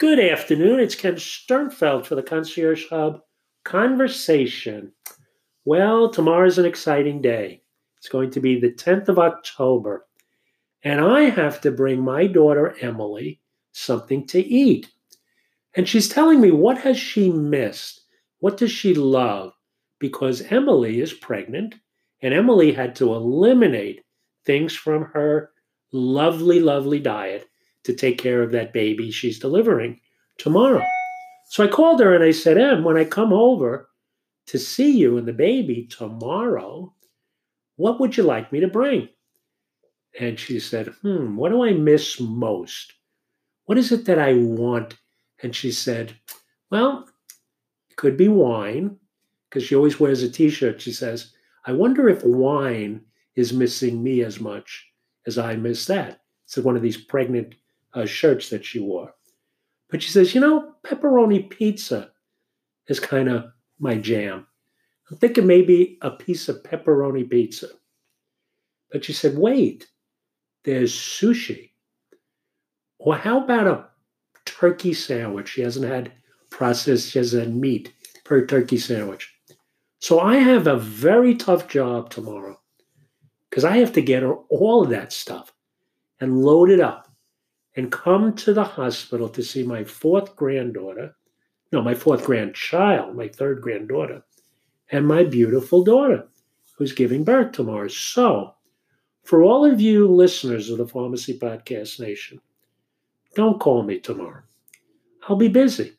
Good afternoon. It's Ken Sternfeld for the Concierge Hub Conversation. Well, tomorrow's an exciting day. It's going to be the 10th of October, and I have to bring my daughter Emily something to eat. And she's telling me what has she missed? What does she love? Because Emily is pregnant, and Emily had to eliminate things from her lovely, lovely diet to take care of that baby she's delivering tomorrow. So I called her and I said, Em, when I come over to see you and the baby tomorrow, what would you like me to bring? And she said, Hmm, what do I miss most? What is it that I want? And she said, Well, it could be wine, because she always wears a t shirt. She says, I wonder if wine is missing me as much as I miss that. It's one of these pregnant uh, shirts that she wore. But she says, you know, pepperoni pizza is kind of my jam. I'm thinking maybe a piece of pepperoni pizza. But she said, wait, there's sushi. Or how about a turkey sandwich? She hasn't had processed, she hasn't had meat per turkey sandwich. So I have a very tough job tomorrow because I have to get her all of that stuff and load it up and come to the hospital to see my fourth granddaughter, no, my fourth grandchild, my third granddaughter, and my beautiful daughter who's giving birth tomorrow. So, for all of you listeners of the Pharmacy Podcast Nation, don't call me tomorrow. I'll be busy.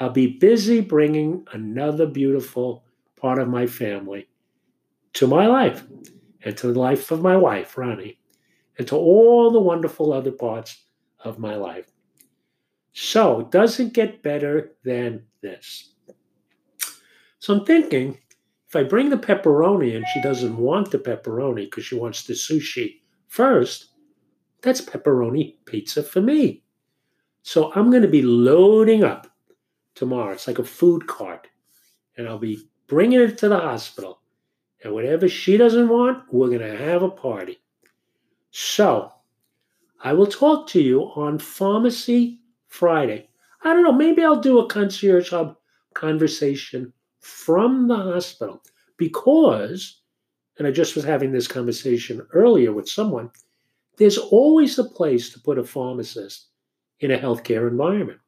I'll be busy bringing another beautiful part of my family to my life and to the life of my wife, Ronnie and to all the wonderful other parts of my life. So it doesn't get better than this. So I'm thinking if I bring the pepperoni and she doesn't want the pepperoni because she wants the sushi first, that's pepperoni pizza for me. So I'm going to be loading up tomorrow. It's like a food cart. And I'll be bringing it to the hospital. And whatever she doesn't want, we're going to have a party. So, I will talk to you on Pharmacy Friday. I don't know, maybe I'll do a concierge hub conversation from the hospital because, and I just was having this conversation earlier with someone, there's always a place to put a pharmacist in a healthcare environment.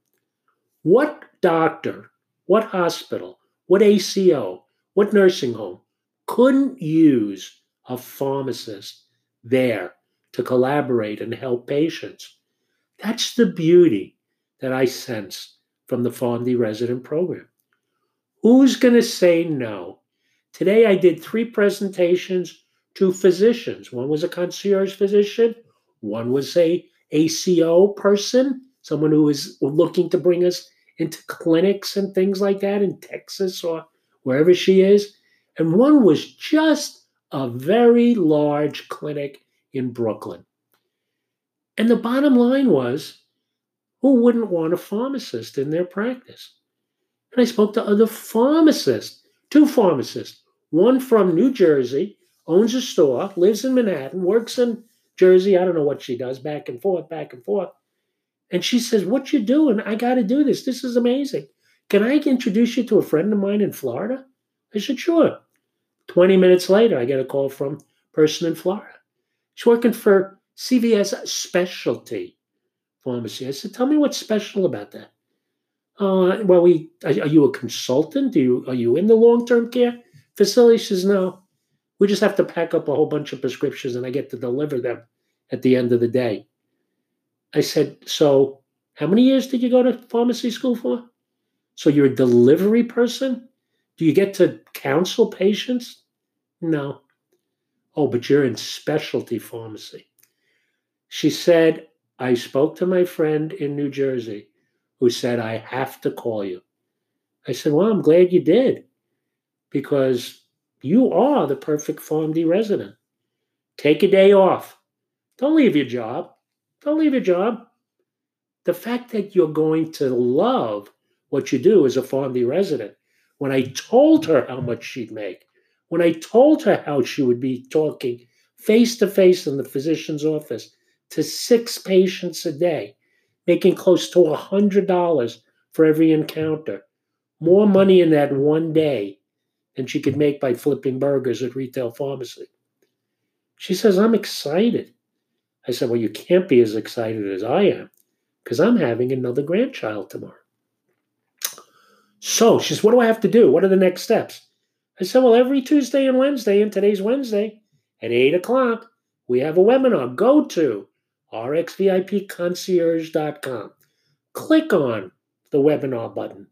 What doctor, what hospital, what ACO, what nursing home couldn't use a pharmacist there to collaborate and help patients. That's the beauty that I sense from the PharmD resident program. Who's going to say no? Today I did three presentations to physicians. One was a concierge physician, one was a ACO person, someone who is looking to bring us into clinics and things like that in Texas or wherever she is. And one was just a very large clinic in Brooklyn. And the bottom line was who wouldn't want a pharmacist in their practice? And I spoke to other pharmacists, two pharmacists, one from New Jersey, owns a store, lives in Manhattan, works in Jersey. I don't know what she does, back and forth, back and forth. And she says, What you doing? I got to do this. This is amazing. Can I introduce you to a friend of mine in Florida? I said, Sure. 20 minutes later, I get a call from person in Florida. She's working for CVS Specialty Pharmacy. I said, "Tell me what's special about that." Uh, well, we are, are you a consultant? Do you are you in the long term care facility? She says, "No, we just have to pack up a whole bunch of prescriptions, and I get to deliver them at the end of the day." I said, "So, how many years did you go to pharmacy school for?" So you're a delivery person? Do you get to counsel patients? No. Oh, but you're in specialty pharmacy. She said, I spoke to my friend in New Jersey who said, I have to call you. I said, Well, I'm glad you did because you are the perfect PharmD resident. Take a day off. Don't leave your job. Don't leave your job. The fact that you're going to love what you do as a PharmD resident, when I told her how much she'd make, when I told her how she would be talking face to face in the physician's office to six patients a day, making close to a $100 for every encounter. More money in that one day than she could make by flipping burgers at retail pharmacy. She says, I'm excited. I said, Well, you can't be as excited as I am because I'm having another grandchild tomorrow. So she says, What do I have to do? What are the next steps? I said, Well, every Tuesday and Wednesday, and today's Wednesday, at 8 o'clock, we have a webinar. Go to rxvipconcierge.com. Click on the webinar button.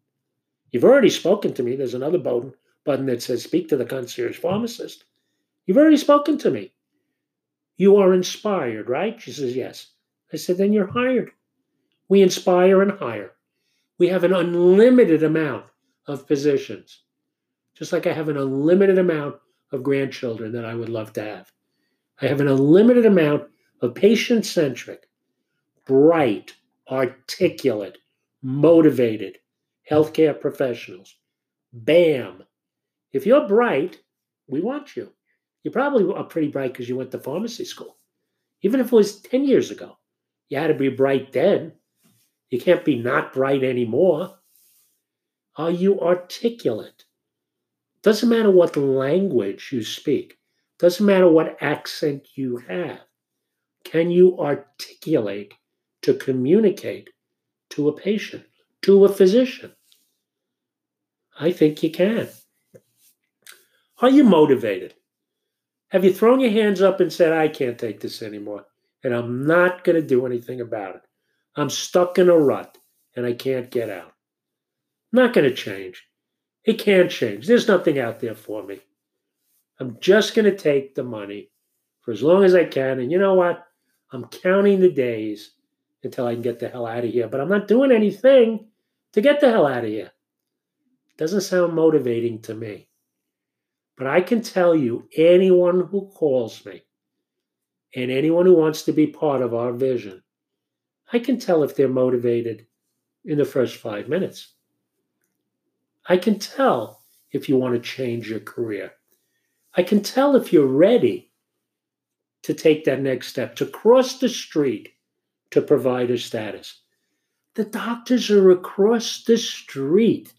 You've already spoken to me. There's another button, that says Speak to the Concierge Pharmacist. You've already spoken to me. You are inspired, right? She says, Yes. I said, Then you're hired. We inspire and hire. We have an unlimited amount of positions, just like I have an unlimited amount of grandchildren that I would love to have. I have an unlimited amount of patient centric, bright, articulate, motivated healthcare professionals. Bam. If you're bright, we want you. You probably are pretty bright because you went to pharmacy school. Even if it was 10 years ago, you had to be bright then. You can't be not bright anymore. Are you articulate? Doesn't matter what language you speak, doesn't matter what accent you have. Can you articulate to communicate to a patient, to a physician? I think you can. Are you motivated? Have you thrown your hands up and said, I can't take this anymore, and I'm not going to do anything about it? I'm stuck in a rut and I can't get out. Not going to change. It can't change. There's nothing out there for me. I'm just going to take the money for as long as I can. And you know what? I'm counting the days until I can get the hell out of here. But I'm not doing anything to get the hell out of here. Doesn't sound motivating to me. But I can tell you, anyone who calls me and anyone who wants to be part of our vision, I can tell if they're motivated in the first five minutes. I can tell if you want to change your career. I can tell if you're ready to take that next step, to cross the street to provider status. The doctors are across the street.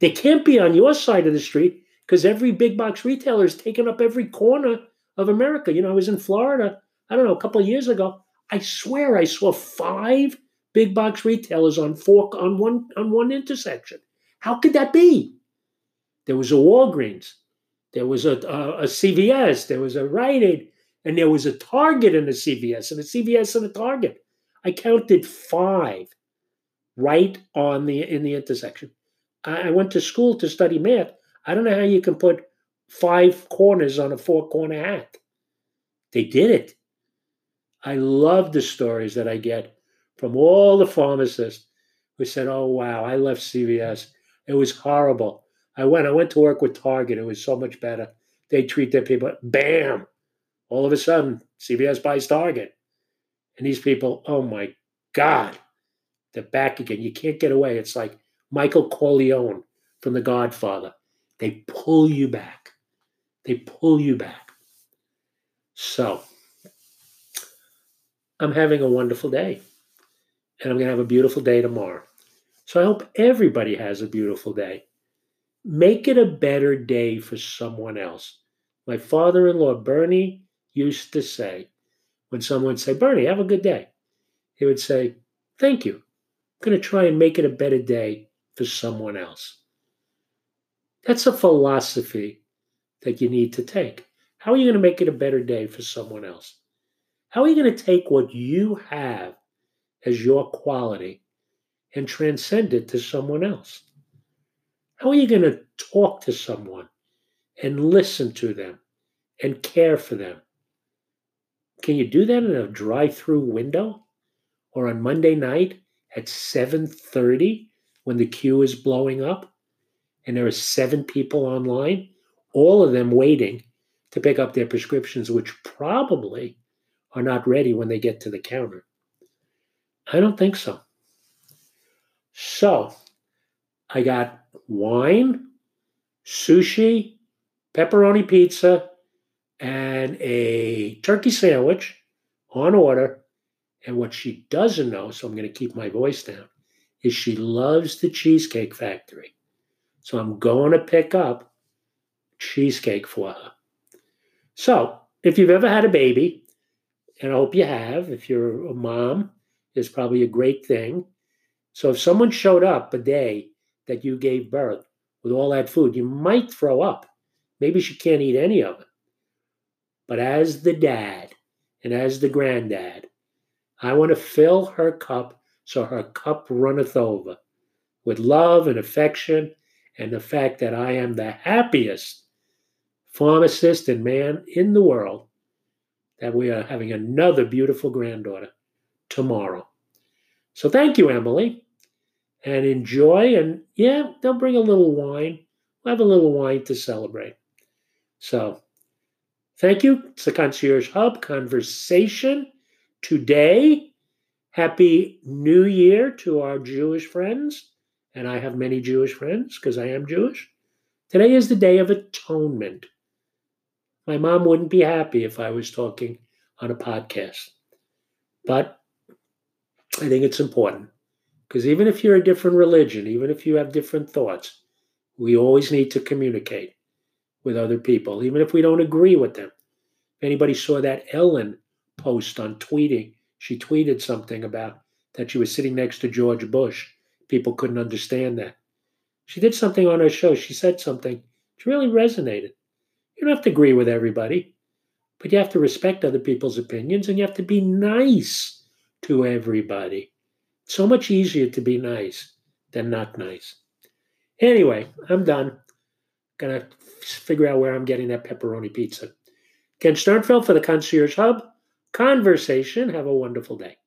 They can't be on your side of the street because every big box retailer is taking up every corner of America. You know, I was in Florida, I don't know, a couple of years ago. I swear I saw five big box retailers on fork on one on one intersection. How could that be? There was a Walgreens, there was a, a, a CVS, there was a Rite Aid, and there was a Target and a CVS, and a CVS and a Target. I counted five right on the in the intersection. I, I went to school to study math. I don't know how you can put five corners on a four corner hat. They did it. I love the stories that I get from all the pharmacists who said, Oh, wow, I left CVS. It was horrible. I went, I went to work with Target. It was so much better. They treat their people, bam, all of a sudden, CVS buys Target. And these people, oh my God, they're back again. You can't get away. It's like Michael Corleone from The Godfather. They pull you back. They pull you back. So, I'm having a wonderful day. And I'm going to have a beautiful day tomorrow. So I hope everybody has a beautiful day. Make it a better day for someone else. My father in law, Bernie, used to say, when someone would say, Bernie, have a good day, he would say, Thank you. I'm going to try and make it a better day for someone else. That's a philosophy that you need to take. How are you going to make it a better day for someone else? How are you going to take what you have as your quality and transcend it to someone else? How are you going to talk to someone and listen to them and care for them? Can you do that in a drive-through window or on Monday night at 7:30 when the queue is blowing up? and there are seven people online, all of them waiting to pick up their prescriptions, which probably are not ready when they get to the counter. I don't think so. So I got wine, sushi, pepperoni pizza, and a turkey sandwich on order. And what she doesn't know, so I'm going to keep my voice down, is she loves the Cheesecake Factory. So I'm going to pick up cheesecake for her. So if you've ever had a baby, and I hope you have, if you're a mom, it's probably a great thing. So if someone showed up a day that you gave birth with all that food, you might throw up. Maybe she can't eat any of it. But as the dad and as the granddad, I want to fill her cup so her cup runneth over with love and affection and the fact that I am the happiest pharmacist and man in the world that we are having another beautiful granddaughter tomorrow. So thank you, Emily, and enjoy. And yeah, they'll bring a little wine. We'll have a little wine to celebrate. So thank you. It's the Concierge Hub conversation today. Happy New Year to our Jewish friends. And I have many Jewish friends because I am Jewish. Today is the Day of Atonement. My mom wouldn't be happy if I was talking on a podcast. But I think it's important because even if you're a different religion, even if you have different thoughts, we always need to communicate with other people, even if we don't agree with them. If anybody saw that Ellen post on tweeting, she tweeted something about that she was sitting next to George Bush. People couldn't understand that. She did something on her show. She said something It really resonated. You don't have to agree with everybody, but you have to respect other people's opinions and you have to be nice to everybody. So much easier to be nice than not nice. Anyway, I'm done. Gonna figure out where I'm getting that pepperoni pizza. Ken Sternfeld for the Concierge Hub. Conversation. Have a wonderful day.